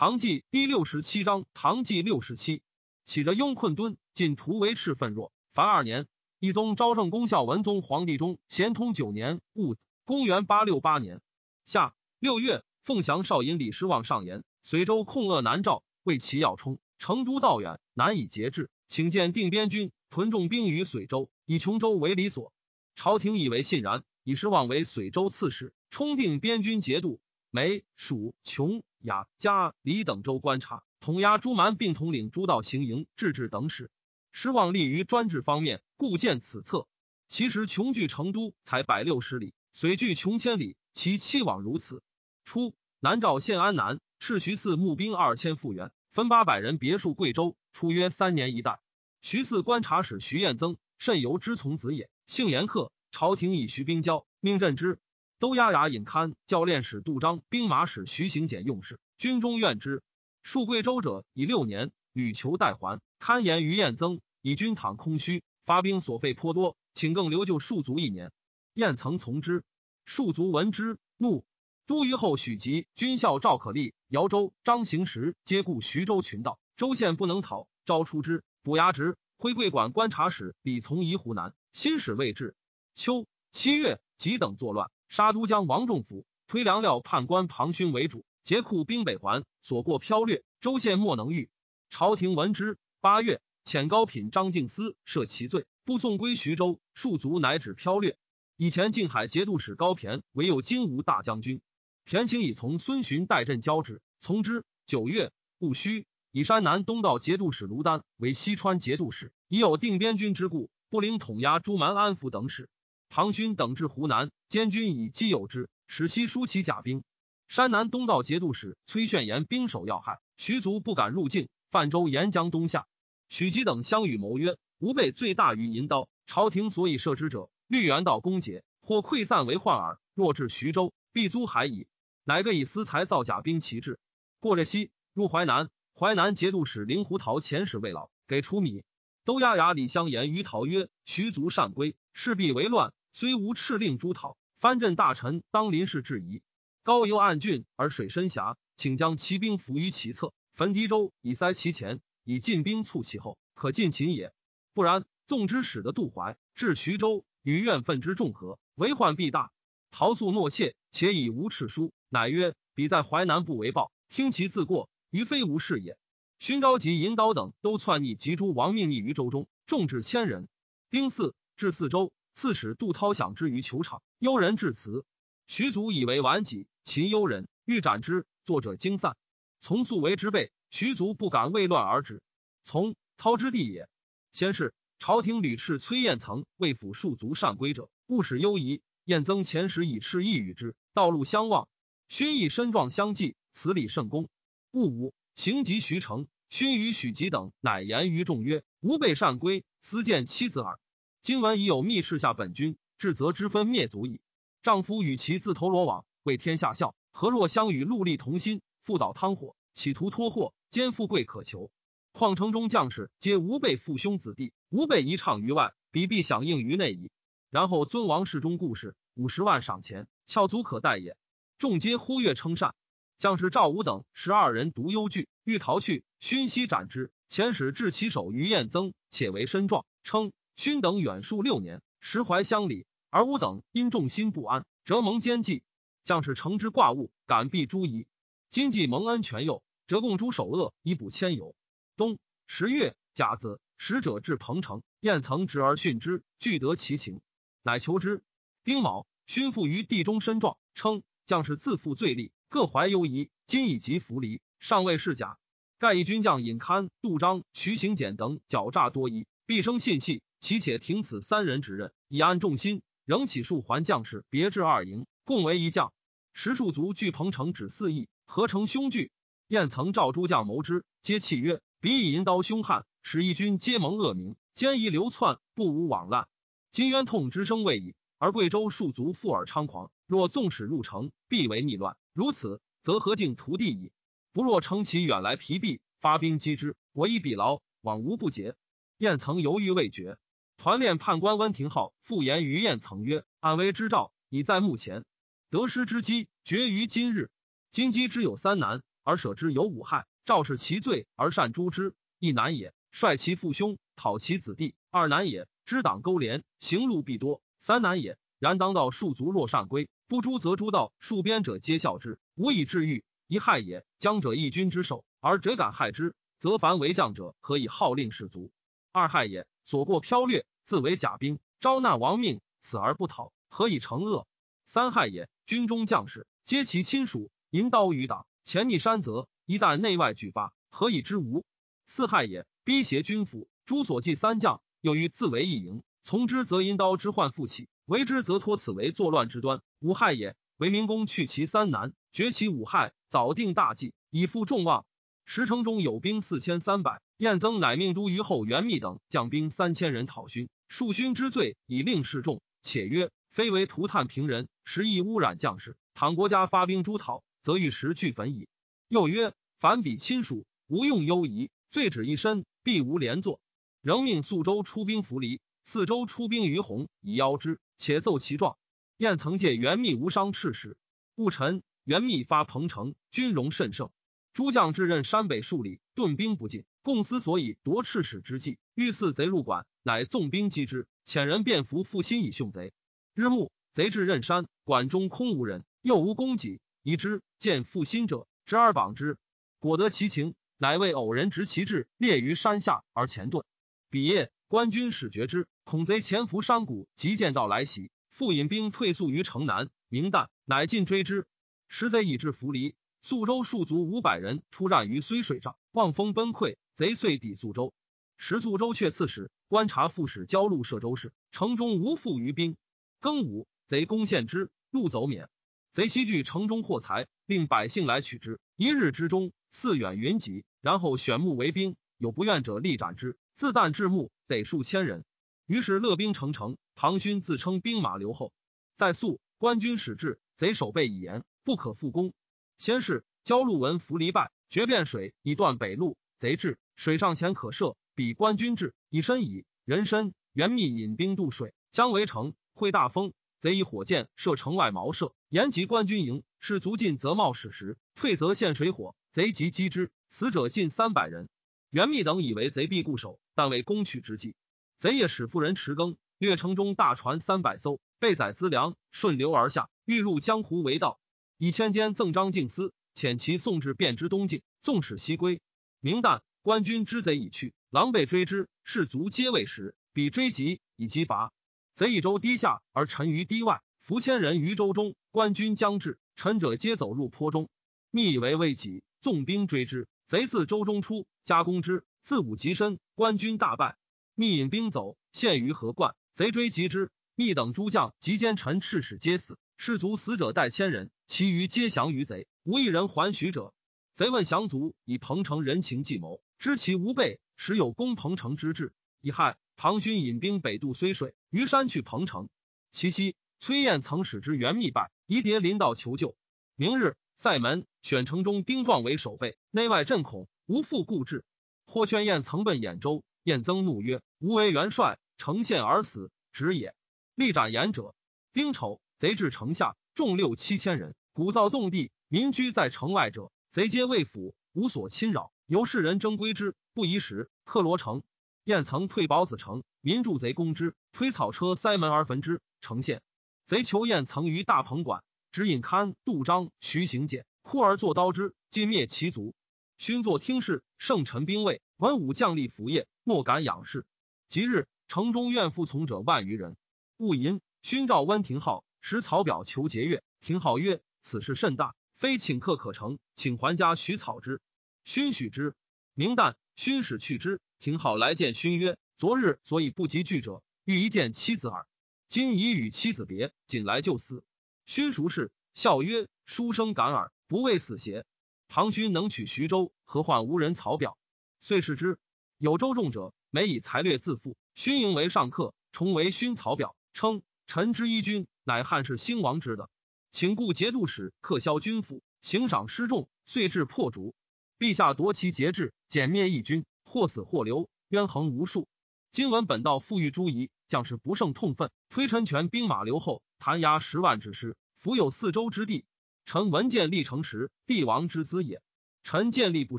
唐纪第六十七章，唐纪六十七，起着雍困敦，进图为赤愤若。凡二年，一宗昭圣公孝文宗皇帝中咸通九年戊，公元八六八年夏六月，凤翔少尹李师望上言：随州控扼南诏，为其要冲，成都道远，难以节制，请见定边军屯重兵于随州，以琼州为理所。朝廷以为信然，以师望为随州刺史，冲定边军节度。梅、蜀、琼、雅、嘉、黎等州观察，统押诸蛮，并统领诸道行营、制置等使。失望立于专制方面，故见此策。其实穷距成都才百六十里，虽距穷千里，其期往如此。初，南诏县安南，赤徐寺募兵二千复员，分八百人，别墅贵州。出约三年一代。徐寺观察使徐彦增，甚由之从子也，姓严克。朝廷以徐兵交，命任之。都押牙引堪教练使杜章兵马使徐行俭用事，军中怨之。戍贵州者以六年，屡求代还。堪言于彦增以军躺空虚，发兵所费颇多，请更留就戍卒一年。彦曾从之。戍卒闻之，怒。都虞后许吉、军校赵可立、姚州、张行时皆故徐州群盗，州县不能讨，招出之，捕牙职。徽贵管观察使李从宜湖南，新使未至。秋七月，己等作乱。杀都将王仲甫，推粮料判官庞勋为主，劫库兵北还，所过飘掠，州县莫能御。朝廷闻之。八月，遣高品张敬思赦其罪，不送归徐州。戍卒乃止飘掠。以前靖海节度使高骈，唯有金吾大将军。骈请以从孙询代镇交旨，从之。九月戊戌，以山南东道节度使卢丹为西川节度使，已有定边军之故，不领统押诸蛮安抚等使。庞勋等至湖南，监军以击有之，使西疏其甲兵。山南东道节度使崔炫言兵守要害，徐族不敢入境。泛舟沿江东下，许吉等相与谋曰：“吾辈最大于银刀，朝廷所以设之者，绿原道攻解，或溃散为患耳。若至徐州，必租海矣。乃个以私财造甲兵旗帜。过着西入淮南，淮南节度使灵狐桃遣使未老，给出米。都押牙李相言于桃曰：徐族善归，势必为乱。”虽无敕令诸讨，藩镇大臣当临事质疑。高邮暗郡而水深狭，请将骑兵伏于其侧，焚敌州以塞其前，以进兵促其后，可进秦也。不然，纵之使得渡淮至徐州，与怨愤之众合，为患必大。陶素诺妾，且以无敕书，乃曰：彼在淮南不为报，听其自过，于非无事也。勋昭及银刀等都篡逆及诸王命逆于州中，众至千人。丁巳，至四周。刺史杜涛享之于球场，幽人致辞。徐祖以为顽己，秦幽人欲斩之，作者惊散。从素为之备，徐祖不敢为乱而止。从涛之地也。先是，朝廷屡斥崔彦曾为辅庶族善归者，勿使忧疑。彦增前时以斥意与之，道路相望，勋以身状相继，此礼甚恭。戊午，行及徐成，勋与许吉等，乃言于众曰：“吾辈善归，私见妻子耳。”今闻已有密室下本君，至则之分灭族矣。丈夫与其自投罗网，为天下笑，何若相与戮力同心，复蹈汤火，企图脱祸，兼富贵可求？况城中将士皆吾辈父兄子弟，吾辈一唱于外，彼必响应于内矣。然后尊王室中故事，五十万赏钱，翘足可待也。众皆呼跃称善。将士赵武等十二人独忧惧，欲逃去，勋悉斩之。遣使至其首于彦增，且为身状，称。勋等远戍六年，实怀乡里，而吾等因众心不安，折蒙奸计。将士乘之挂物，敢避诸夷。今既蒙恩全佑，折共诸首恶，以补千由。冬十月甲子，使者至彭城，燕曾执而训之，俱得其情，乃求之。丁卯，勋复于地中身状，称将士自负罪力，各怀忧疑。今以及弗离，尚未是甲。盖以军将尹堪、杜章、徐行简等狡诈多疑，必生信气。其且停此三人之任，以安众心。仍起数还将士，别置二营，共为一将。十数卒聚彭城，止四邑，合成凶惧。燕曾召诸将谋之，皆泣曰：“彼以银刀凶悍，使义军皆蒙恶名，奸夷流窜，不无往滥。今冤痛之声未已，而贵州戍卒富而猖狂。若纵使入城，必为逆乱。如此，则何竟图地矣？不若乘其远来疲弊，发兵击之，我以彼劳，往无不竭。”燕曾犹豫未决。团练判官温庭浩复言于晏曾曰：“安危之兆已在目前，得失之机决于今日。今机之有三难：而舍之有五害。赵氏其罪而善诛之，一难也；率其父兄讨其子弟，二难也；知党勾连，行路必多，三难也。然当道庶族若善归，不诛则诛道，戍边者皆笑之，无以治愈，一害也。将者一君之首，而辄敢害之，则凡为将者可以号令士卒。二害也。所过剽掠，自为甲兵，招纳亡命，死而不讨，何以成恶？三害也。军中将士皆其亲属，银刀于党，潜匿山泽，一旦内外俱发，何以知无？四害也。逼胁军府，诸所记三将，又于自为一营，从之则因刀之患复起。为之则托此为作乱之端，五害也。为明公去其三难，绝其五害，早定大计，以负众望。石城中有兵四千三百，燕增乃命都虞后元密等将兵三千人讨勋。数勋之罪，以令示众。且曰：非为涂炭平人，实亦污染将士。倘国家发兵诛讨，则玉石俱焚矣。又曰：凡彼亲属，无用忧疑，罪止一身，必无连坐。仍命宿州出兵扶黎，四州出兵于洪，以邀之。且奏其状，燕曾借元密无伤赤使。戊辰，元密发彭城，军容甚盛。诸将至任山北数里，顿兵不进，共思所以夺赤使之计。欲似贼入馆，乃纵兵击之。遣人便服负心以凶贼。日暮，贼至任山，管中空无人，又无供给，疑之，见负心者，执而绑之。果得其情，乃为偶人执其志，列于山下而前遁。彼夜。官军始觉之，恐贼潜伏山谷，急见到来袭，复引兵退宿于城南。明旦，乃进追之。时贼已至扶离，宿州戍卒五百人出战于睢水上，望风崩溃，贼遂抵宿州。时宿州却刺史、观察副使交路摄州事，城中无复于兵。庚午，贼攻陷之，路走免。贼西聚城中获财，令百姓来取之。一日之中，四远云集，然后选木为兵，有不愿者，力斩之。自旦至暮。得数千人，于是勒兵成城。唐勋自称兵马留后，在宿官军始至，贼守备已严，不可复攻。先是焦路闻伏离败，决变水以断北路。贼至，水上前可射，比官军至，以身矣。人参袁密引兵渡水，将围城。会大风，贼以火箭射城外茅舍，延及官军营。士卒进则冒矢石，退则现水火。贼即击之，死者近三百人。袁密等以为贼必固守。但为攻取之计，贼也使妇人持更，掠城中大船三百艘，备载资粮，顺流而下，欲入江湖为道。以千间赠张敬思，遣其送至汴之东境，纵使西归。明旦，官军知贼已去，狼狈追之，士卒皆未时，彼追及以击伐。贼以舟低下而沉于堤外，伏千人于舟中。官军将至，臣者皆走入坡中。密以为未己，纵兵追之，贼自舟中出，加攻之。自武极深，官军大败，密引兵走，陷于河灌。贼追及之，密等诸将及奸臣赤使皆死，士卒死者待千人，其余皆降于贼，无一人还许者。贼问降卒以彭城人情计谋，知其无备，时有攻彭城之志。乙亥，唐勋引兵北渡睢水，于山去彭城。其夕，崔彦曾使之元密败，疑迭临道求救。明日，塞门选城中丁壮为守备，内外震恐，无复固志。霍宣彦曾奔兖州，彦增怒曰：“吾为元帅，城陷而死，止也。”力斩言者。丁丑，贼至城下，众六七千人，鼓噪动地。民居在城外者，贼皆未府，无所侵扰。由世人争归之，不宜时。克罗城，燕曾退保子城，民助贼攻之，推草车塞门而焚之。城陷，贼求燕曾于大鹏馆，指引刊、杜章、徐行简，哭而作刀之，尽灭其族。勋作听事，圣臣兵卫，文武将吏服业，莫敢仰视。即日，城中愿服从者万余人。戊寅，勋召温庭浩，使草表求节钺。廷浩曰：“此事甚大，非请客可成，请还家许草之。”勋许之。明旦，勋使去之。廷浩来见勋曰：“昨日所以不及聚者，欲一见妻子耳。今已与妻子别，仅来就死。”勋熟视，笑曰：“书生感耳，不畏死邪？”唐勋能取徐州，何患无人草表？遂视之，有州众者，每以才略自负。勋迎为上客，重为勋草表，称臣之一君，乃汉室兴亡之的，请故节度使克销军赋，行赏失重，遂至破竹。陛下夺其节制，歼灭义军，或死或留，冤横无数。今闻本道富裕诸夷，将士不胜痛愤，推陈权兵马留后，弹压十万之师，俘有四周之地。臣闻见立成时，帝王之资也。臣见立不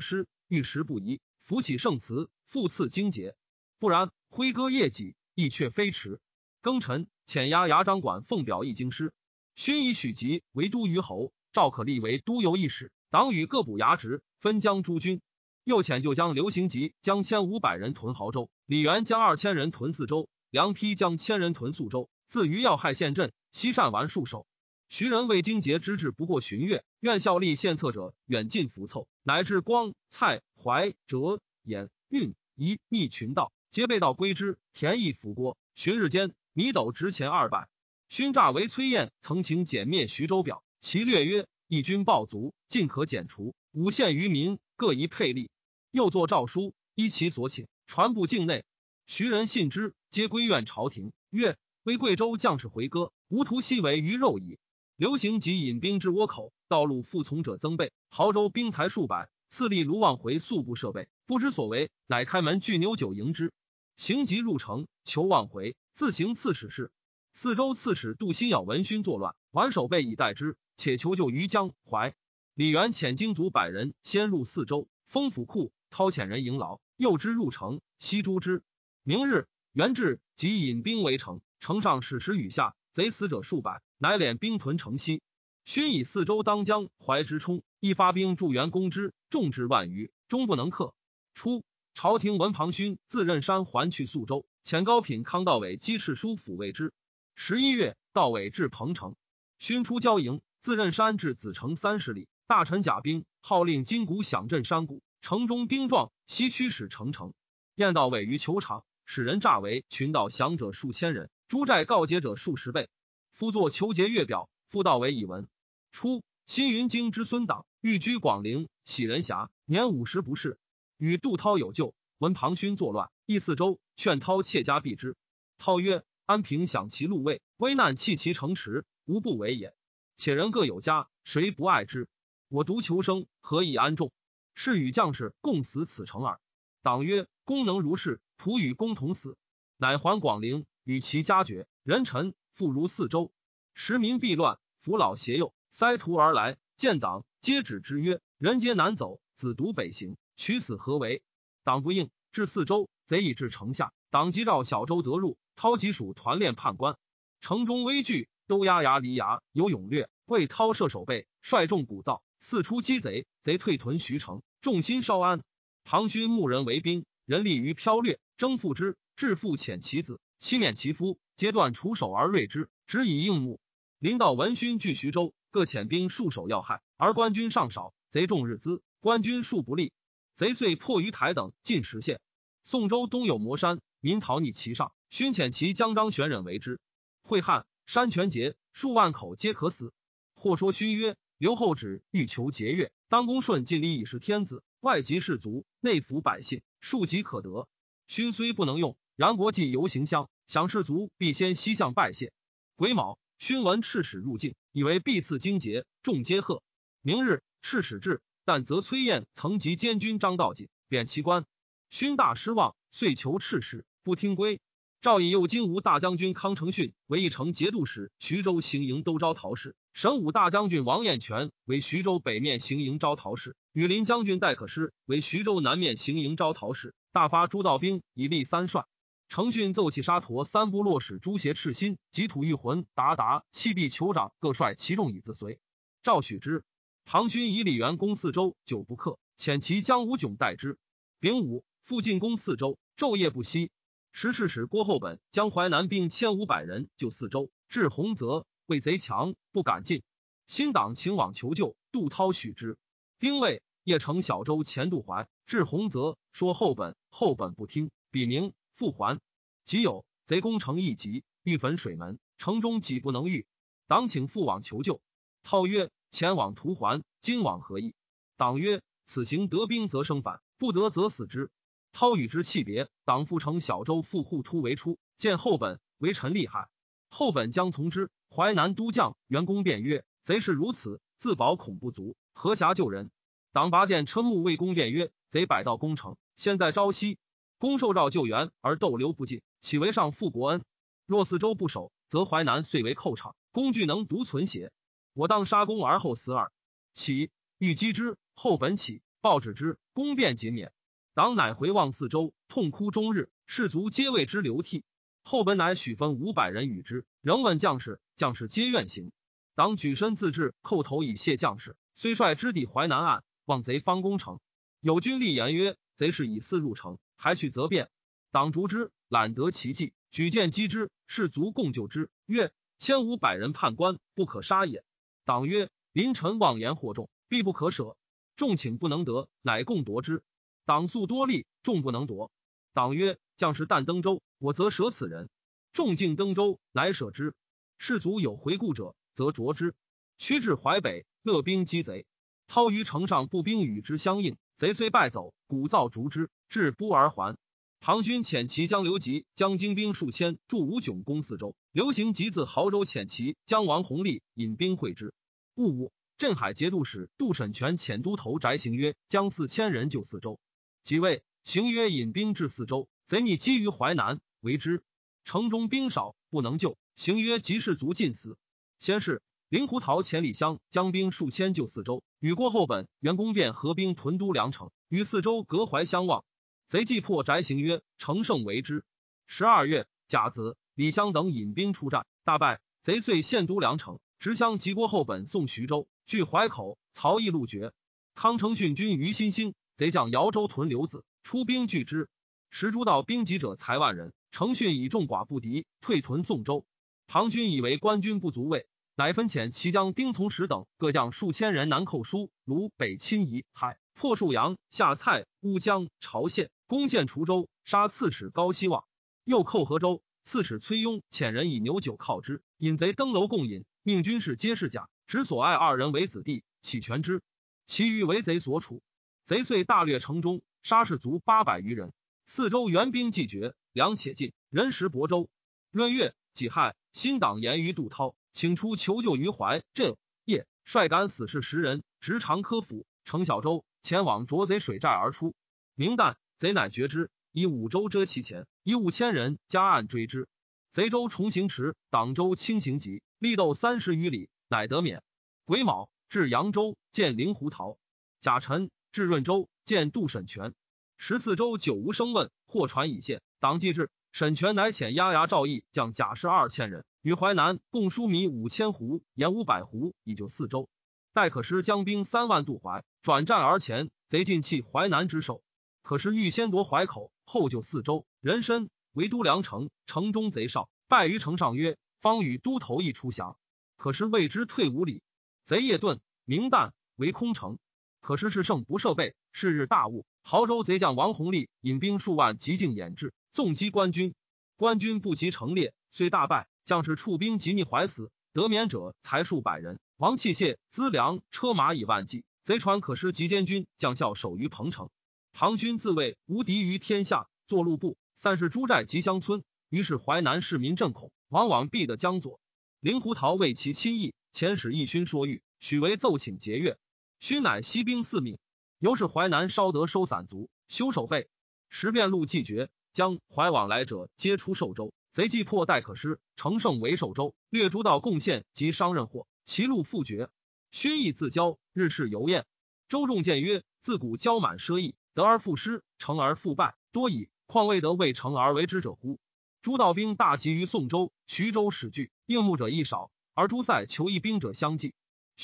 失，遇时不移，扶起圣祠，复赐精节。不然，挥戈夜己，亦却飞驰。庚辰，遣押牙张管奉表一京师。勋以许吉为都虞侯，赵可立为都邮一使。党羽各补牙职，分将诸军。又遣就将刘行吉将千五百人屯亳州，李元将二千人屯泗州，梁丕将千人屯宿州。自于要害县镇，西善完戍守。徐人为荆节之志不过旬月，愿效力献策者远近浮凑，乃至光、蔡、怀、哲、衍、运、仪、密群道，皆被道归之。田邑辅郭，旬日间米斗值钱二百。勋诈为崔彦曾请简灭徐州表，其略曰：义军暴卒，尽可剪除。五县于民各宜配利。又作诏书，依其所请，传布境内。徐人信之，皆归怨朝廷，曰。为贵州将士回歌，无徒西为鱼肉矣。刘行即引兵至倭口，道路复从者增倍。濠州兵才数百，次立卢望回速部设备，不知所为，乃开门拒牛酒迎之。行即入城，求望回，自行刺史事。四州刺史杜新咬闻勋作乱，挽守备以待之，且求救于江淮。李元遣精卒百人先入四州，封府库，掏遣人迎劳，诱之入城，悉诛之。明日，元至，即引兵围城。城上矢石雨下，贼死者数百，乃敛兵屯城西。勋以四州当江淮之冲，一发兵助援攻之，众至万余，终不能克。初，朝廷闻庞勋自任山还去宿州，遣高品康道伟击赤书抚慰之。十一月，道伟至彭城，勋出交营，自任山至子城三十里，大臣甲兵，号令金鼓响震山谷，城中兵壮，西驱使城城。燕道伟于球场，使人诈为群盗降者数千人。诸寨告捷者数十倍，夫作求节月表，夫道为以闻。初，新云京之孙党寓居广陵，喜人侠，年五十不仕，与杜涛有旧。闻庞勋作乱，诣四州，劝涛妾家避之。涛曰：“安平享其禄位，危难弃其城池，无不为也。且人各有家，谁不爱之？我独求生，何以安众？是与将士共死此城耳。”党曰：“公能如是，仆与公同死。”乃还广陵。与其家绝，人臣复如四周，时民必乱，扶老携幼，塞途而来，见党，皆止之曰：“人皆难走，子独北行，取死何为？”党不应，至四周，贼已至城下，党即召小周得入，涛即属团练判官，城中危惧，都押牙离牙，有勇略，为涛射守备，率众鼓噪，四出击贼，贼退屯徐城，众心稍安。唐勋募人为兵，人力于飘掠，征复之，致复遣其子。七免其夫，阶段除首而锐之，只以应募。临到闻勋据徐州，各遣兵戍守要害，而官军尚少，贼众日资，官军数不利，贼遂破于台等近十县。宋州东有磨山，民逃逆其上，勋遣其将张玄忍为之。会汉山泉节，数万口皆可死。或说勋曰：“刘后旨欲求节约，当公顺尽力以示天子，外及士卒，内服百姓，庶即可得。勋虽不能用。”然国际游行乡，享士卒必先西向拜谢。癸卯，勋闻赤使入境，以为必赐荆节，众皆贺。明日，赤使至，但则崔彦曾及监军张道济，贬其官。勋大失望，遂求赤使，不听归。赵以右金吾大将军康承训为一城节度使，徐州行营都招讨使；神武大将军王彦全为徐州北面行营招讨使；羽林将军戴可师为徐州南面行营招讨使。大发诸道兵，以立三帅。承训奏起沙陀三部落使朱邪赤心及吐玉魂达达弃壁酋长各率其众以自随。赵许之。唐军以李元攻四州，久不克，遣其将吴炯代之。丙午，复进攻四州，昼夜不息。时事使郭厚本将淮南兵千五百人救四周，至洪泽，为贼强，不敢进。新党请往求救，杜涛许之。丁未，夜乘小舟前渡淮，至洪泽，说厚本，厚本不听，笔名。复还，即有贼攻城一急，欲焚水门，城中几不能御。党请父往求救。涛曰：“前往图还，今往何意？”党曰：“此行得兵则生反，不得则死之。”涛与之弃别。党复乘小舟赴户突围出，见后本为臣厉害，后本将从之。淮南都将袁公辩曰：“贼是如此，自保恐不足，何暇救人？”党拔剑瞠目，魏公辩曰：“贼百道攻城，现在朝夕。”公受诏救援而逗留不进，岂为上负国恩？若四周不守，则淮南遂为寇场，工具能独存邪？我当杀公而后死耳。起欲击之，后本起，报纸之，公便尽免。党乃回望四周，痛哭终日，士卒皆为之流涕。后本乃许分五百人与之，仍问将士，将士皆愿行。党举身自治，叩头以谢将士。虽率之抵淮南岸，望贼方攻城。有军立言曰：“贼是以私入城，还去则变。”党逐之，揽得其计，举剑击之，士卒共救之。曰：“千五百人判官，不可杀也。”党曰：“临臣妄言惑众，必不可舍。众请不能得，乃共夺之。党素多力，众不能夺。党曰：‘将士但登舟，我则舍此人。’众竟登舟，乃舍之。士卒有回顾者，则着之。驱至淮北，乐兵击贼。操于城上步兵与之相应，贼虽败走，鼓噪逐之，至不而还。唐军遣其将刘吉将精兵数千驻吴迥攻四州。刘行即自濠州遣其将王弘立引兵会之。戊午，镇海节度使杜审权遣都头翟行曰：“将四千人救四州。”即位，行曰：“引兵至四州，贼逆击于淮南，为之。城中兵少，不能救。”行曰：“即士卒尽死。”先是，令狐桃遣李湘将兵数千救四州，与郭后本、袁公便合兵屯都梁城，与四州隔淮相望。贼既破宅行曰：“乘胜为之。”十二月甲子，李湘等引兵出战，大败。贼遂陷都梁城，直相及郭后本送徐州，据淮口。曹义路绝。康承训军于新兴，贼将姚州屯留子，出兵拒之。时诸道兵籍者才万人，承训以众寡不敌，退屯宋州。唐军以为官军不足畏，乃分遣齐将丁从实等各将数千人南寇舒、卢、北侵夷、海，破沭阳、下蔡、乌江、朝县。攻陷滁州，杀刺史高希望，又寇河州。刺史崔庸遣人以牛酒犒之，引贼登楼共饮，命军士皆是假，执所爱二人为子弟，起全之，其余为贼所处。贼遂大掠城中，杀士卒八百余人。四周援兵既绝，粮且尽，人食亳州。闰月己亥，新党言于杜涛，请出求救于淮镇。夜率敢死士十人，执长科府，乘小舟前往捉贼水寨而出。明旦。贼乃绝之，以五州遮其前，以五千人加岸追之。贼州重行迟，党州轻行急，力斗三十余里，乃得免。癸卯，至扬州，见灵狐桃。甲辰，至润州，见杜审权。十四州久无声问，或传已现。党既至，审权乃遣押牙赵义将甲士二千人，与淮南共输米五千斛，盐五百斛，以救四州。待可师将兵三万渡淮，转战而前，贼尽弃淮南之守。可是欲先夺淮口，后救四州。人身为都梁城，城中贼少，败于城上。曰：“方与都头一出降。”可是谓之退五里。贼夜遁，明旦为空城。可是是胜不设备。是日大雾，亳州贼将王弘立引兵数万急进掩至，纵击官军。官军不及成列，虽大败，将士触兵及逆怀死，得免者才数百人。王器械资粮车马以万计。贼船可失及监军将校守于彭城。唐军自谓无敌于天下，作路部散是诸寨及乡村，于是淮南市民震恐，往往避得江左。令狐桃为其亲议，遣使义勋说谕，许为奏请节钺。勋乃息兵四命，由是淮南稍得收散卒，修守备。时便路既绝，将淮往来者皆出寿州。贼既破待可失，乘胜为寿州，掠诸道贡献及商人货，其路复绝。勋意自骄，日事游宴。周仲见曰：自古骄满奢逸。得而复失，成而复败，多矣。况未得未成而为之者乎？诸道兵大集于宋州、徐州，始聚，应募者亦少，而诸塞求一兵者相继。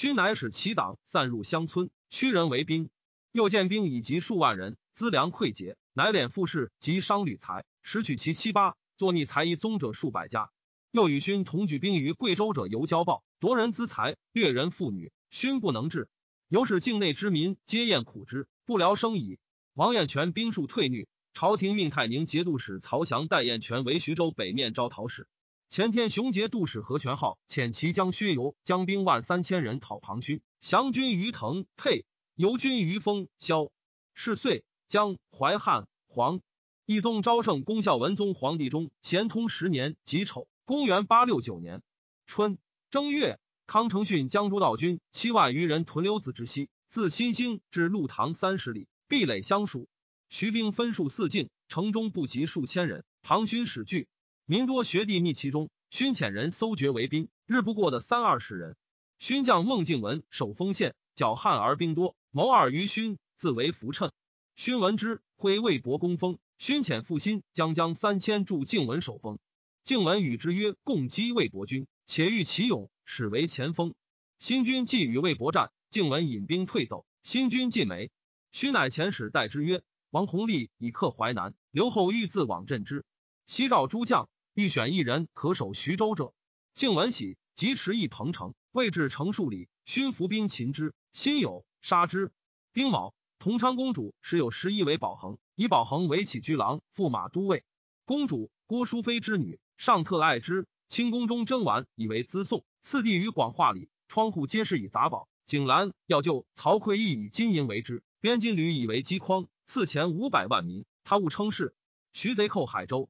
勋乃使其党散入乡村，驱人为兵。又见兵以及数万人，资粮匮竭，乃敛富士及商旅财，拾取其七八，作逆才一宗者数百家。又与勋同举兵于贵州者游交暴，夺人资财，掠人妇女，勋不能治，由使境内之民皆厌苦之，不聊生矣。王彦全兵数退逆，朝廷命太宁节度使曹翔代彦全为徐州北面招讨使。前天雄节度使何全浩遣其将薛游将兵万三千人讨庞勋，降军于腾沛，游军于丰萧。是岁，将淮汉黄义宗昭圣恭孝文宗皇帝中咸通十年己丑，公元八六九年春正月，康承训将诸道军七万余人屯留子之西，自新兴至鹿塘三十里。壁垒相属，徐兵分数四进，城中不及数千人。庞勋始惧，民多学弟密其中。勋遣人搜掘为兵，日不过的三二十人。勋将孟敬文守丰县，剿汉而兵多，谋二于勋，自为浮称。勋闻之，挥魏博攻封。勋遣复兴将将三千助靖文守封。敬文与之曰：“共击魏博军，且欲其勇，使为前锋。”新军既与魏博战，敬文引兵退走。新军尽没。勋乃遣使代之曰：“王弘立以克淮南，刘后欲自往镇之。西召诸将，欲选一人可守徐州者。”靖文喜，即持一彭城，未至城数里，勋伏兵擒之，心有杀之。丁卯，同昌公主时有十一为保恒，以保恒为起居郎、驸马都尉。公主郭淑妃之女。上特爱之，清宫中珍玩以为资送，次第于广化里，窗户皆是以杂宝。景兰要救曹刿，亦以金银为之。边金缕以为机筐，赐钱五百万民。他误称是徐贼寇海州，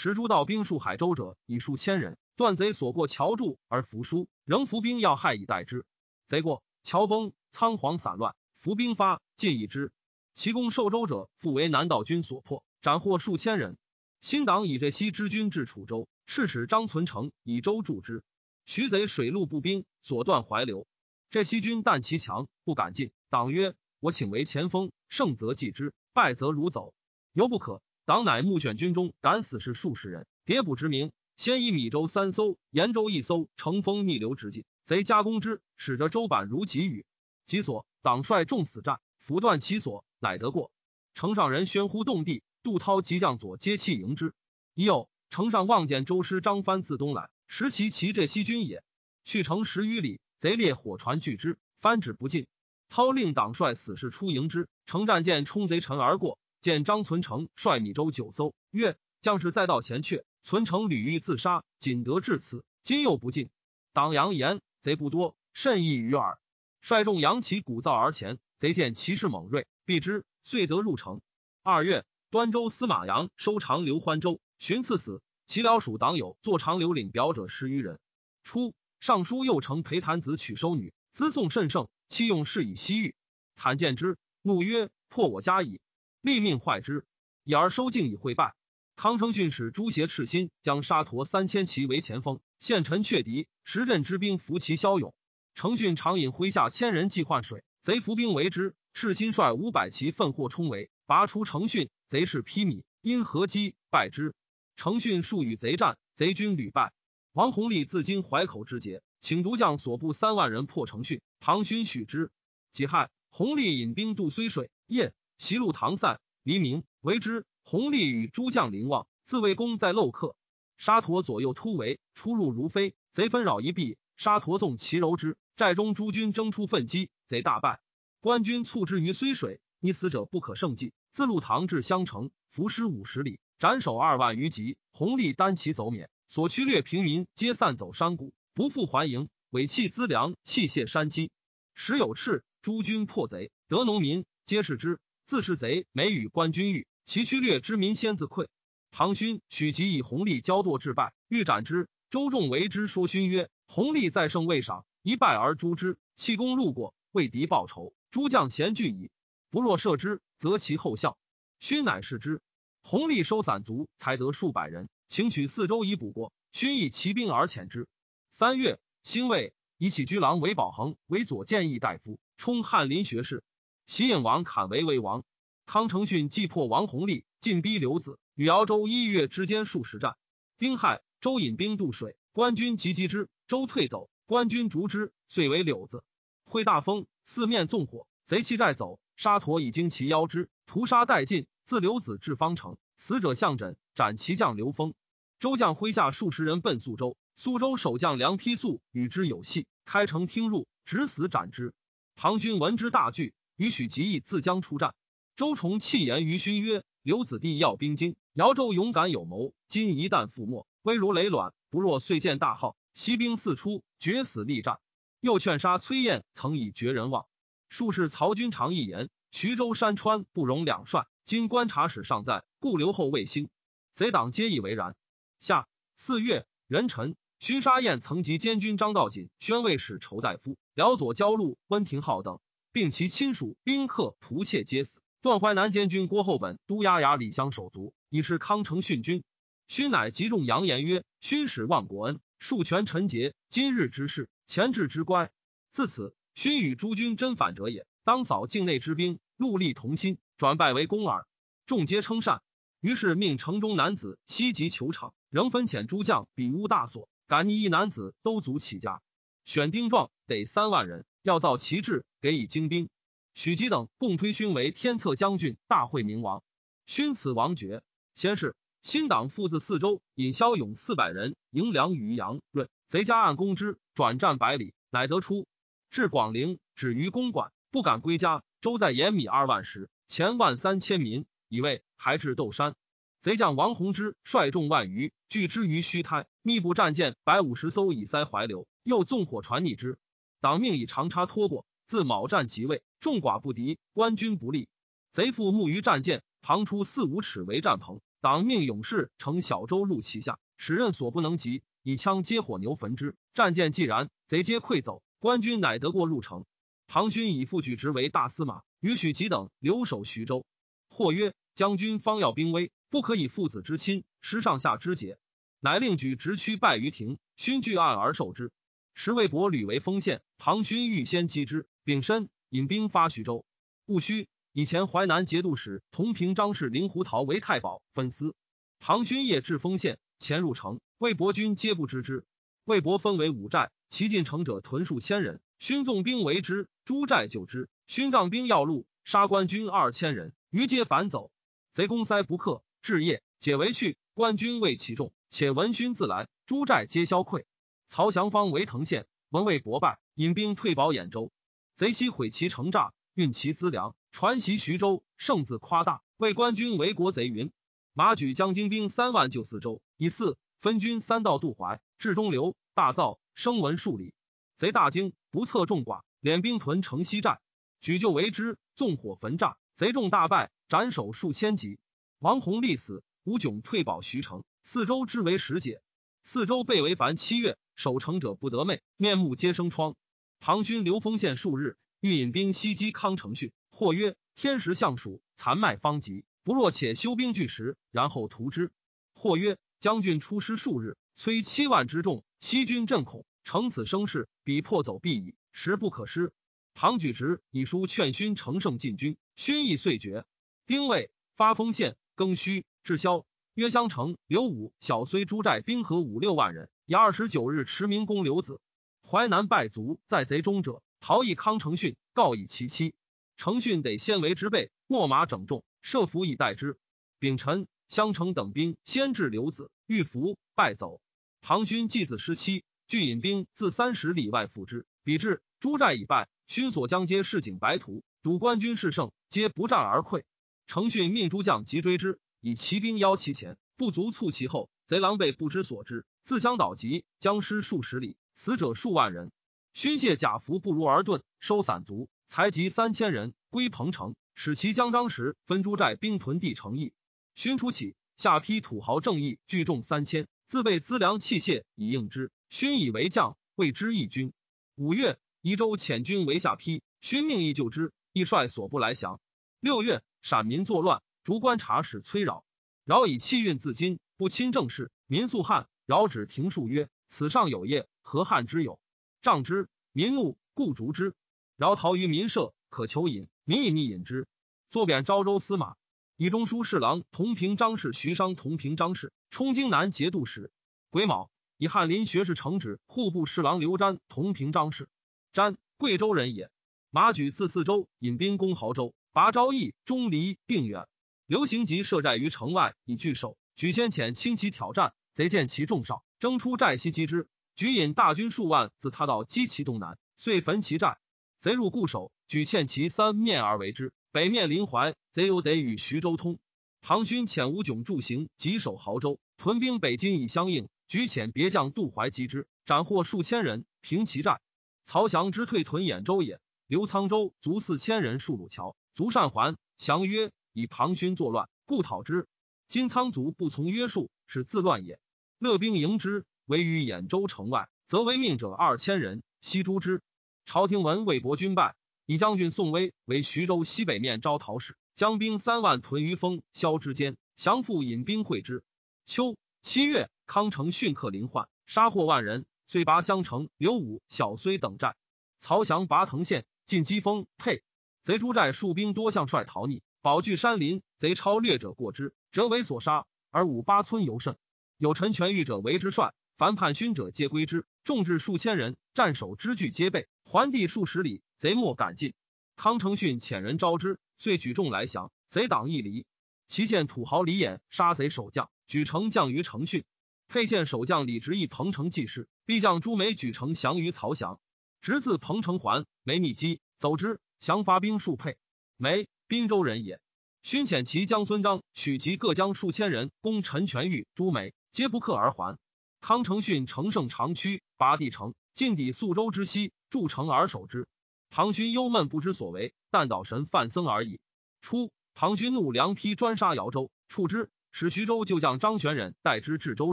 时诸道兵戍海州者以数千人，断贼所过桥柱而伏书，仍伏兵要害以待之。贼过，桥崩，仓皇散乱，伏兵发，尽已之。其攻受州者，复为南道军所破，斩获数千人。新党以这西之军至楚州，敕使张存诚以州助之。徐贼水陆步兵所断淮流，这西军但其强，不敢进。党曰：“我请为前锋，胜则继之，败则如走，犹不可。”党乃募选军中敢死士数十人，迭补之名。先以米州三艘，延州一艘，乘风逆流直进，贼加攻之，使得州板如急雨。其所党率众死战，斧断其所，乃得过。城上人喧呼动地。杜涛即将左接气迎之，已有城上望见周师张帆自东来，识其其这西军也。去城十余里，贼列火船拒之，帆止不进。涛令党帅死士出迎之，乘战舰冲贼沉而过，见张存诚率米州九艘，曰：“将士再到前阙，存诚屡欲自杀，仅得至此，今又不进。”党扬言：“贼不多，甚易于耳。”率众扬旗鼓噪而前，贼见其势猛锐，避之，遂得入城。二月。端州司马阳收长刘欢州，寻赐死。其僚属党友坐长刘领表者十余人。初，尚书右丞裴谭子娶收女，资送甚盛，弃用事以西域。坦见之，怒曰：“破我家矣！”立命坏之，以而收敬以会败。康承训使朱邪赤心将沙陀三千骑为前锋，献陈却敌，十镇之兵伏其骁勇。承训常引麾下千人计换水，贼伏兵为之。赤心率五百骑奋获冲围，拔出承训。贼士披靡，因合击败之。程训数与贼战，贼军屡败。王弘立自今淮口之捷，请独将所部三万人破程训。唐勋许之。己亥，弘立引兵渡睢水，夜袭路唐塞。黎明为之。弘历与诸将临望，自卫公在漏客。沙陀左右突围，出入如飞。贼纷扰一壁，沙陀纵其柔之。寨中诸军争出奋击，贼大败。官军促之于睢水，溺死者不可胜计。自路唐至襄城，伏尸五十里，斩首二万余级。弘历单骑走免，所驱掠平民皆散走山谷，不复还营。尾弃资粮，器械山积。时有赤诸军破贼，得农民皆视之。自是贼每与官军遇，其驱掠之民先自溃。唐勋取其以弘历骄惰致败，欲斩之。周仲为之说勋曰：“弘历再胜未赏，一败而诛之。弃功路过，为敌报仇，诸将咸惧矣。不若射之。”则其后效，勋乃视之。弘历收散卒，才得数百人，请取四周以补过。勋以骑兵而遣之。三月，兴魏以起居郎韦宝衡为左谏议大夫，充翰林学士。袭引王砍为为王。康承训击破王弘历，进逼刘子，与姚州一月之间数十战。丁亥，周引兵渡水，官军急击之，周退走，官军逐之，遂为柳子。会大风，四面纵火，贼弃寨走。沙陀以经其腰肢，屠杀殆尽。自刘子至方城，死者相枕，斩其将刘封。周将麾下数十人奔宿州，苏州守将梁丕素与之有隙，开城听入，执死斩之。唐军闻之大惧，与许吉义自将出战。周崇弃言于勋曰：“刘子弟要兵精，姚州勇敢有谋。今一旦覆没，危如累卵。不若遂建大号，息兵四出，决死力战。”又劝杀崔彦，曾以绝人望。术士曹军常一言：徐州山川不容两帅。今观察使尚在，故留后未兴。贼党皆以为然。下四月，壬辰，徐沙彦曾及监军张道锦、宣慰使仇大夫辽左交路温庭浩等，并其亲属宾客仆妾皆死。段淮南监军郭厚本都押牙李相手足，以是康城殉军。勋乃集众扬言曰：“勋使万国恩，庶权臣节。今日之事，前志之乖。自此。勋与诸军真反者也，当扫境内之兵，戮力同心，转拜为公耳。众皆称善。于是命城中男子西及球场，仍分遣诸将比屋大所，赶逆一男子都族起家。选丁壮得三万人，要造旗帜，给以精兵。许吉等共推勋为天策将军、大会明王。勋此王爵。先是，新党父自四周引骁勇四百人迎粮于阳润，贼家暗攻之，转战百里，乃得出。至广陵，止于公馆，不敢归家。周在盐米二万石，前万三千民。以为还至窦山，贼将王弘之率众万余，拒之于虚胎，密布战舰百五十艘，以塞淮流。又纵火传逆之，党命以长叉拖过。自卯战即位，众寡不敌，官军不利。贼复木于战舰旁出四五尺为战棚，党命勇士乘小舟入其下，使任所不能及，以枪接火牛焚之。战舰既燃，贼皆溃走，官军乃得过入城。唐军以副举职为大司马，与许吉等留守徐州。或曰：“将军方要兵威，不可以父子之亲失上下之节。”乃令举直驱败于庭，勋据案而受之。时魏博屡为封县，唐勋欲先击之，丙申，引兵发徐州。戊戌，以前淮南节度使同平张氏灵胡桃为太保分司。唐勋夜至丰县，潜入城，魏博军皆不知之。魏博分为五寨，其进城者屯数千人，勋纵兵围之，诸寨救之。勋让兵要路，杀官军二千人。余皆反走，贼攻塞不克，至夜解围去。官军畏其众，且闻勋自来，诸寨皆消溃。曹祥方为藤县，文魏伯败，引兵退保兖州。贼悉毁其城栅，运其资粮，传袭徐州，胜自夸大，为官军为国贼云。马举将精兵三万救四州，以四分军三道渡淮，至中流，大造，声闻数里。贼大惊，不测众寡，敛兵屯城西寨，举就为之，纵火焚炸。贼众大败，斩首数千级。王弘立死，吴炯退保徐城，四周之为十解。四周被围凡七月，守城者不得寐，面目皆生疮。唐军留丰县数日，欲引兵袭击康城训。或曰：天时相属，残麦方急，不若且修兵据实，然后图之。或曰：将军出师数日，摧七万之众，西军震恐，乘此声势，彼破走必矣，时不可失。唐举直以书劝勋乘胜进军。勋意遂决。丁未，发丰县，更虚，至宵。约襄城、刘武、小睢诸寨兵合五六万人，以二十九日持明公刘子。淮南败卒在贼中者，逃逸康承训，告以其妻。承训得先为之备，秣马整众，设伏以待之。丙辰，襄城等兵先至刘子，欲伏，败走。唐勋继子失妻，俱引兵自三十里外赴之。彼至，诸寨已败，勋所将皆市井白土。赌官军势胜，皆不战而溃。成训命诸将急追之，以骑兵邀其前，不足促其后。贼狼狈不知所知，自相倒急，僵尸数十里，死者数万人。勋谢甲服不如而遁，收散卒，才集三千人归彭城，使其将张时分诸寨兵屯地城邑。勋初起，下批土豪正义聚众三千，自备资粮器械以应之。勋以为将，谓之义军。五月，宜州遣军为下邳，勋命亦救之。亦率所部来降。六月，陕民作乱，逐观察使崔饶，饶以气运自今，不亲政事，民素汉。饶指庭数曰：“此上有业，何汉之有？”杖之，民怒，故逐之。饶逃于民舍，可求饮，民以逆饮之。作贬昭州司马，以中书侍郎同平章事徐商同平章事，充京南节度使。癸卯，以翰林学士承旨户部侍郎刘瞻同平章事。瞻，贵州人也。马举自四州引兵攻亳州，拔昭义、钟离、定远。刘行吉设寨于城外以拒守。举先遣轻骑挑战，贼见其众少，征出寨西击之。举引大军数万自他道击其东南，遂焚其寨。贼入固守，举欠其三面而为之。北面临淮，贼犹得与徐州通。唐勋遣吴炯驻行，急守濠州，屯兵北京以相应。举遣别将渡淮击之，斩获数千人，平其寨。曹翔之退屯兖州也。刘沧州卒四千人，戍鲁桥，卒善还。降曰：“以庞勋作乱，故讨之。金仓卒不从约束，是自乱也。”乐兵迎之，围于兖州城外，则为命者二千人，悉诛之。朝廷闻魏博军败，以将军宋威为徐州西北面招讨使，将兵三万屯于丰萧之间，降复引兵会之。秋七月，康城训克临患，杀获万人，遂拔襄城、刘武、小睢等寨。曹翔拔藤县。进击封沛，贼诸寨戍兵多向率逃匿，保据山林，贼超掠者过之，折为所杀，而五八村尤甚。有陈全狱者为之帅，凡叛勋者皆归之，众至数千人，战守之具皆备，还地数十里，贼莫敢进。康承训遣人招之，遂举众来降，贼党一离。其县土豪李衍杀贼守将，举城降于承训。沛县守将李直义彭城济事，必将朱梅举城降于曹翔。直自彭城还，梅逆击走之，降伐兵数沛。梅滨州人也。勋遣其将孙章取其各将数千人攻陈全狱、朱梅，皆不克而还。康承训乘胜长驱，拔地城，进抵宿州之西，筑城而守之。唐勋忧闷不知所为，但岛神范僧而已。初。唐军怒，梁丕专杀姚州，处之。使徐州旧将张玄忍代之治州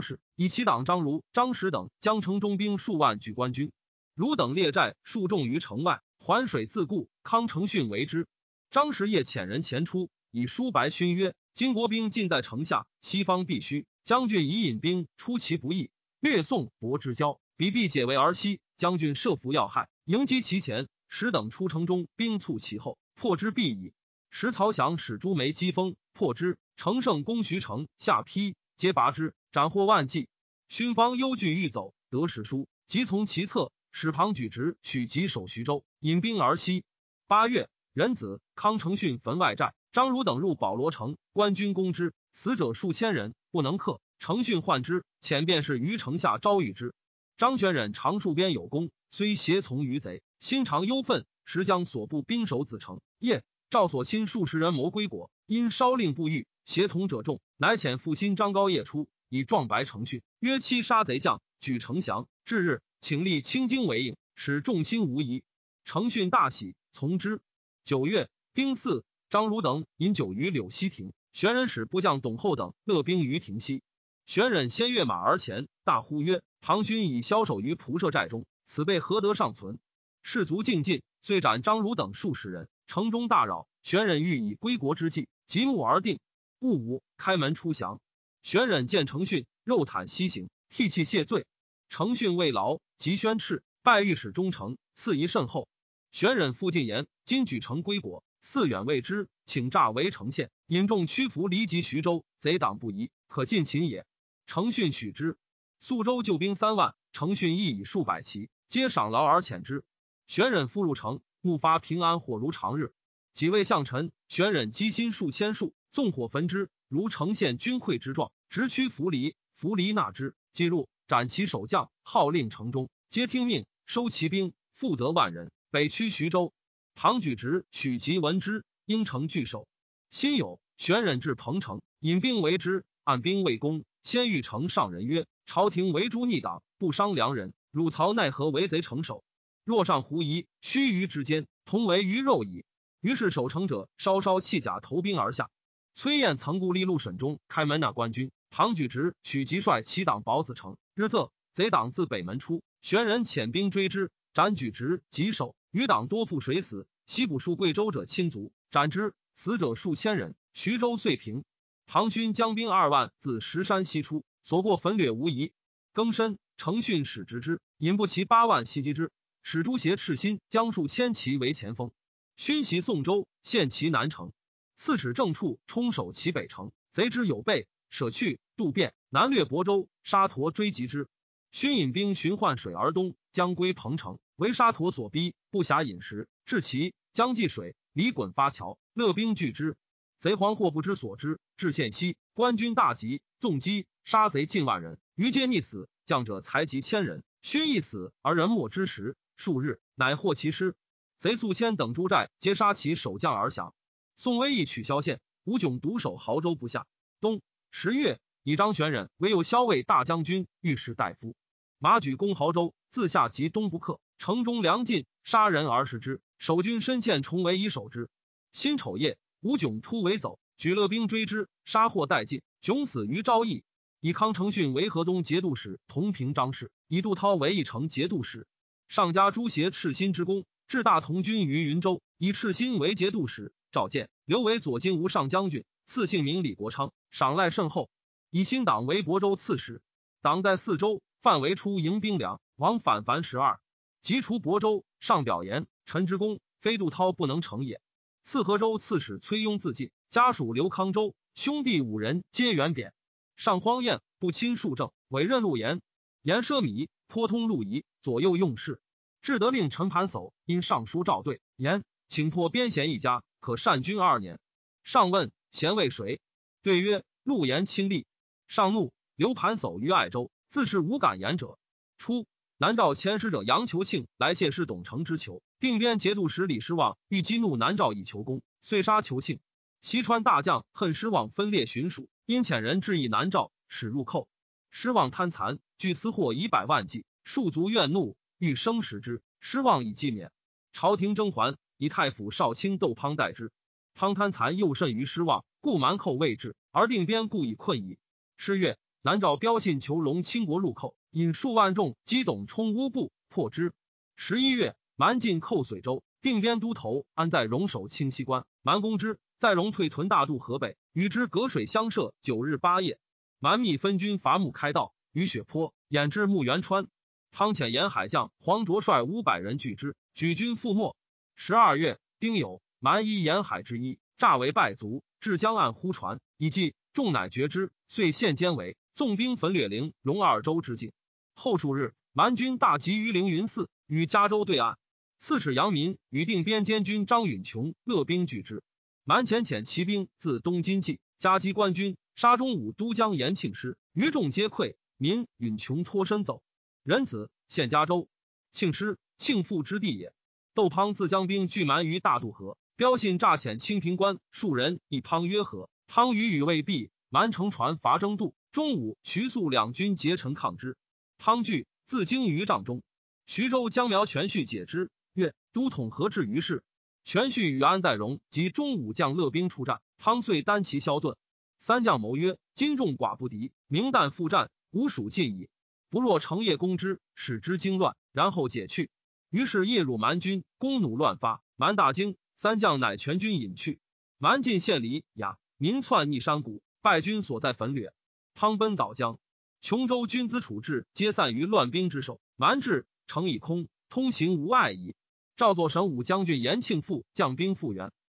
事，以其党张如、张实等将城中兵数万举官军。如等列寨数众于城外，环水自固。康承训为之。张实夜遣人前出，以书白勋曰：“金国兵尽在城下，西方必须。将军以引兵出其不意，略送伯之交，彼必解围而西。将军设伏要害，迎击其前，使等出城中，兵促其后，破之必矣。”时曹翔使朱梅击风破之，乘胜攻徐城，下邳，皆拔之，斩获万计。勋方忧惧欲走，得史书，即从其侧，使庞举直取棘守徐州，引兵而西。八月，仁子康承训焚外寨，张儒等入保罗城，官军攻之，死者数千人，不能克。承训患之，遣便是于城下招谕之。张玄忍长戍边有功，虽胁从于贼，心常忧愤，时将所部兵守子城。夜。赵所亲数十人谋归国，因稍令不遇，协同者众，乃遣父心张高夜出，以壮白承训，约七杀贼将，举城降。至日，请立青荆为应，使众心无疑。承训大喜，从之。九月丁巳，张儒等饮酒于柳溪亭，玄忍使部将董厚等勒兵于亭西。玄忍先跃马而前，大呼曰：“唐军已枭首于蒲射寨中，此辈何得尚存？”士卒尽尽，遂斩张儒等数十人。城中大扰，玄忍欲以归国之计，极目而定。戊午，开门出降。玄忍见程训，肉袒西行，涕泣谢罪。程训未劳，即宣敕，拜御史中丞，赐一甚厚。玄忍复进言：今举城归国，四远未知，请诈为城县，引众屈服，离及徐州，贼党不疑，可进秦也。程逊许之。宿州救兵三万，程逊亦以数百骑，皆赏劳而遣之。玄忍复入城。怒发平安火如常日，几位相臣玄忍积心数千数，纵火焚之，如呈现军溃之状。直驱扶离，扶离纳之，进入斩其守将，号令城中，皆听命，收其兵，复得万人。北驱徐州，唐举直取其闻之，应城拒守。辛酉，玄忍至彭城，引兵为之，按兵未攻，先欲城上人曰：“朝廷为诸逆党，不伤良人，汝曹奈何为贼城守？”若上狐疑，须臾之间，同为鱼肉矣。于是守城者稍稍弃甲，投兵而下。崔彦曾故立禄沈中，开门纳官军。唐举直取其率其党保子城。日仄，贼党自北门出，玄人遣兵追之，斩举直棘首。余党多负水死。西捕戍贵州者亲族，斩之，死者数千人。徐州遂平。唐军将兵二万自石山西出，所过焚掠无疑。更深，程训使直之，引不齐八万袭击之。使朱邪赤心将数千骑为前锋，勋袭宋州，陷其南城。刺史郑处冲守其北城，贼之有备，舍去渡汴，南掠亳州。沙陀追击之，勋引兵寻换水而东，将归彭城，为沙陀所逼，不暇饮食。至其将济水，李衮发桥，勒兵拒之。贼惶惑不知所之，至县西，官军大集，纵击杀贼近万人，余皆溺死，将者才及千人。勋亦死，而人莫之时。数日，乃获其师。贼宿迁等诸寨，皆杀其守将而降。宋威义取萧县，吴炯独守亳州不下。冬十月，以张玄忍为右骁卫大将军、御史大夫。马举攻亳州，自下及东不克，城中粮尽，杀人而食之。守军身陷重围以守之。辛丑夜，吴炯突围走，举勒兵追之，杀获殆尽。炯死于昭义。以康承训为河东节度使，同平张氏；以杜涛为义城节度使。上加朱邪赤心之功，置大同军于云州，以赤心为节度使。召见刘为左金吾上将军，赐姓名李国昌，赏赖甚厚。以新党为亳州刺史，党在四州，范围出迎兵粮，往反凡十二。及除亳州，上表言：陈之功，非杜涛不能成也。赐河州刺史崔庸自尽，家属刘康州兄弟五人皆元贬。上荒宴不亲庶政，委任陆延。延奢靡，颇通陆仪，左右用事。至得令陈盘叟因上书召对言，请破边贤一家，可善君二年。上问贤为谁？对曰：陆延亲历。上怒，留盘叟于爱州，自是无敢言者。初，南诏前使者杨求庆来谢师董承之求，定边节度使李师望欲激怒南诏以求功，遂杀求庆。西川大将恨失望分裂巡署，因遣人致意南诏，使入寇。失望贪残，据私货以百万计，庶族怨怒，欲生食之。失望以计免。朝廷征还，以太府少卿窦滂代之。滂贪残又甚于失望，故蛮寇未至，而定边故以困矣。十月，南诏标信求龙倾国入寇，引数万众击董冲乌部，破之。十一月，蛮进寇遂州，定边都头安在荣守清溪关，蛮攻之。在荣退屯大渡河北，与之隔水相涉九日八夜。蛮密分军伐木开道，于雪坡掩至木原川。汤遣沿海将黄卓率五百人拒之，举军覆没。十二月，丁酉，蛮依沿海之一，诈为败卒，至江岸呼船，以计众乃绝之，遂陷坚围，纵兵焚掠陵、荣二州之境。后数日，蛮军大集于凌云寺，与加州对岸。刺史杨民与定边监军张允琼勒兵拒之。蛮遣遣骑兵自东津济，夹击官军，杀中武都江延庆师，余众皆溃。民允穷脱身走。仁子献加州，庆师庆父之地也。窦滂自将兵拒蛮于大渡河，标信诈遣清平关数人以滂约和。汤与与未毕，蛮乘船伐征渡。中午，徐肃两军结成抗之。汤惧，自惊于帐中。徐州将苗全绪解之，曰：“都统何至于是？”全绪与安在荣及中武将乐兵出战，汤遂单骑削盾。三将谋曰：“今众寡不敌，明旦复战，吾属尽矣。不若成夜攻之，使之惊乱，然后解去。”于是夜入蛮军，弓弩乱发，蛮大惊。三将乃全军引去。蛮进县离雅，民窜逆山谷，败军所在焚掠。汤奔倒江，琼州军资处置皆散于乱兵之手。蛮至，城已空，通行无碍矣。赵作省武将军延庆父将兵复原，